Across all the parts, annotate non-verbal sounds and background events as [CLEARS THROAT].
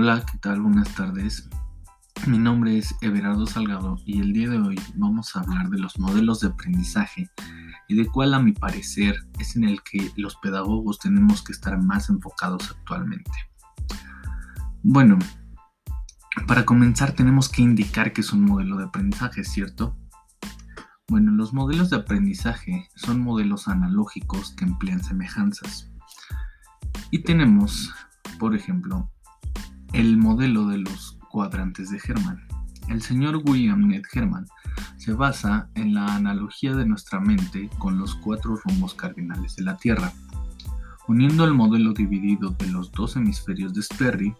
Hola, ¿qué tal? Buenas tardes. Mi nombre es Everardo Salgado y el día de hoy vamos a hablar de los modelos de aprendizaje y de cuál a mi parecer es en el que los pedagogos tenemos que estar más enfocados actualmente. Bueno, para comenzar tenemos que indicar que es un modelo de aprendizaje, ¿cierto? Bueno, los modelos de aprendizaje son modelos analógicos que emplean semejanzas. Y tenemos, por ejemplo, el modelo de los cuadrantes de Herman. El señor William Ned Herman se basa en la analogía de nuestra mente con los cuatro rumbos cardinales de la Tierra, uniendo el modelo dividido de los dos hemisferios de Sperry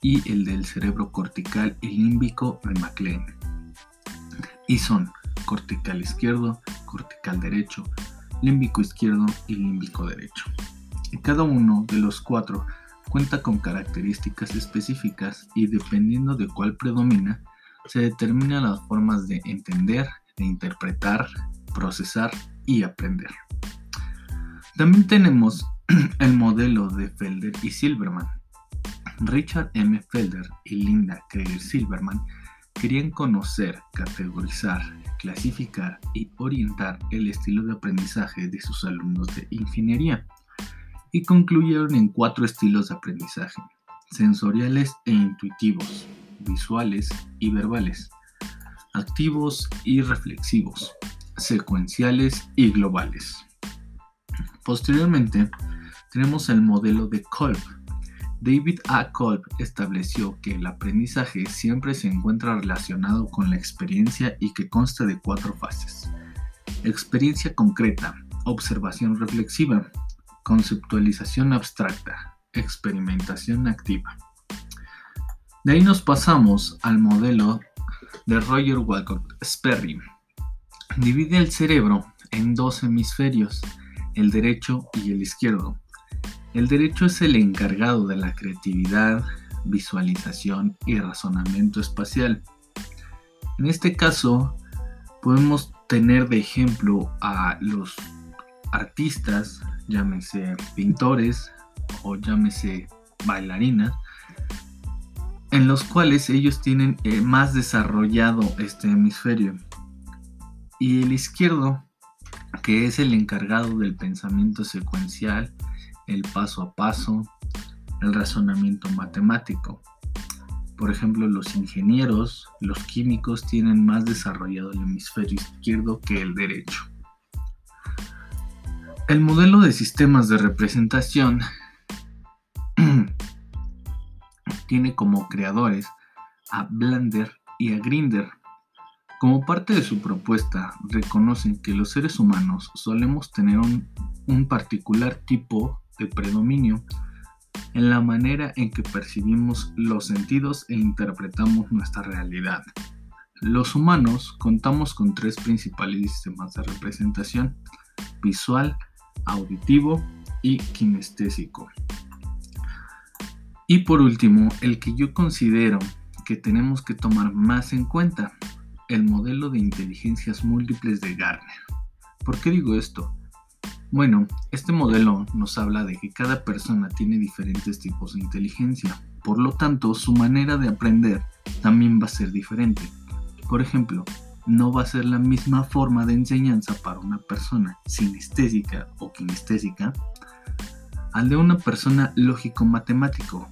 y el del cerebro cortical y límbico de MacLean. Y son cortical izquierdo, cortical derecho, límbico izquierdo y límbico derecho. Y cada uno de los cuatro cuenta con características específicas y dependiendo de cuál predomina, se determinan las formas de entender, de interpretar, procesar y aprender. También tenemos [CLEARS THROAT] el modelo de Felder y Silverman. Richard M. Felder y Linda Kreger Silverman querían conocer, categorizar, clasificar y orientar el estilo de aprendizaje de sus alumnos de ingeniería y concluyeron en cuatro estilos de aprendizaje, sensoriales e intuitivos, visuales y verbales, activos y reflexivos, secuenciales y globales. Posteriormente, tenemos el modelo de Kolb. David A. Kolb estableció que el aprendizaje siempre se encuentra relacionado con la experiencia y que consta de cuatro fases. Experiencia concreta, observación reflexiva, conceptualización abstracta, experimentación activa. De ahí nos pasamos al modelo de Roger Walcott Sperry. Divide el cerebro en dos hemisferios, el derecho y el izquierdo. El derecho es el encargado de la creatividad, visualización y razonamiento espacial. En este caso, podemos tener de ejemplo a los artistas, llámese pintores o llámese bailarinas, en los cuales ellos tienen eh, más desarrollado este hemisferio. Y el izquierdo, que es el encargado del pensamiento secuencial, el paso a paso, el razonamiento matemático. Por ejemplo, los ingenieros, los químicos tienen más desarrollado el hemisferio izquierdo que el derecho. El modelo de sistemas de representación [CLEARS THROAT] tiene como creadores a Blender y a Grinder. Como parte de su propuesta, reconocen que los seres humanos solemos tener un, un particular tipo de predominio en la manera en que percibimos los sentidos e interpretamos nuestra realidad. Los humanos contamos con tres principales sistemas de representación, visual, auditivo y kinestésico. Y por último, el que yo considero que tenemos que tomar más en cuenta, el modelo de inteligencias múltiples de Garner. ¿Por qué digo esto? Bueno, este modelo nos habla de que cada persona tiene diferentes tipos de inteligencia, por lo tanto su manera de aprender también va a ser diferente. Por ejemplo, no va a ser la misma forma de enseñanza para una persona sinestésica o kinestésica al de una persona lógico-matemático.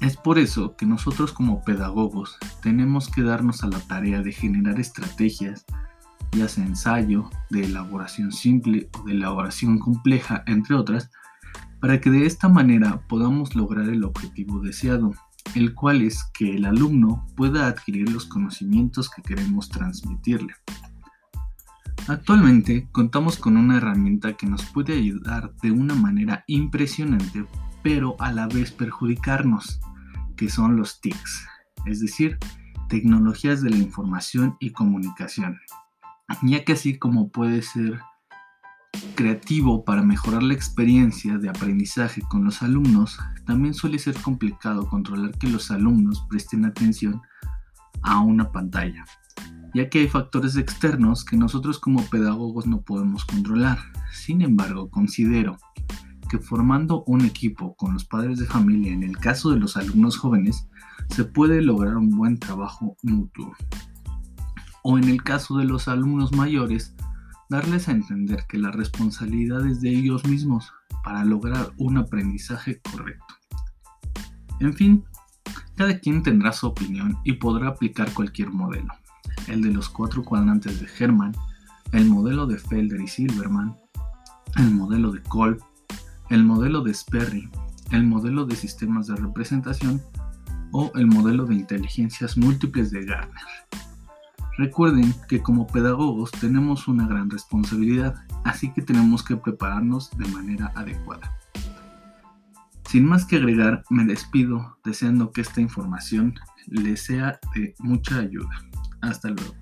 Es por eso que nosotros como pedagogos tenemos que darnos a la tarea de generar estrategias, ya sea ensayo, de elaboración simple o de elaboración compleja, entre otras, para que de esta manera podamos lograr el objetivo deseado el cual es que el alumno pueda adquirir los conocimientos que queremos transmitirle. Actualmente contamos con una herramienta que nos puede ayudar de una manera impresionante, pero a la vez perjudicarnos, que son los TICs, es decir, tecnologías de la información y comunicación, ya que así como puede ser creativo para mejorar la experiencia de aprendizaje con los alumnos, también suele ser complicado controlar que los alumnos presten atención a una pantalla, ya que hay factores externos que nosotros como pedagogos no podemos controlar. Sin embargo, considero que formando un equipo con los padres de familia, en el caso de los alumnos jóvenes, se puede lograr un buen trabajo mutuo. O en el caso de los alumnos mayores, darles a entender que la responsabilidad es de ellos mismos para lograr un aprendizaje correcto. En fin, cada quien tendrá su opinión y podrá aplicar cualquier modelo. El de los cuatro cuadrantes de Herman, el modelo de Felder y Silverman, el modelo de Kolb, el modelo de Sperry, el modelo de sistemas de representación o el modelo de inteligencias múltiples de Gardner. Recuerden que como pedagogos tenemos una gran responsabilidad, así que tenemos que prepararnos de manera adecuada. Sin más que agregar, me despido deseando que esta información les sea de mucha ayuda. Hasta luego.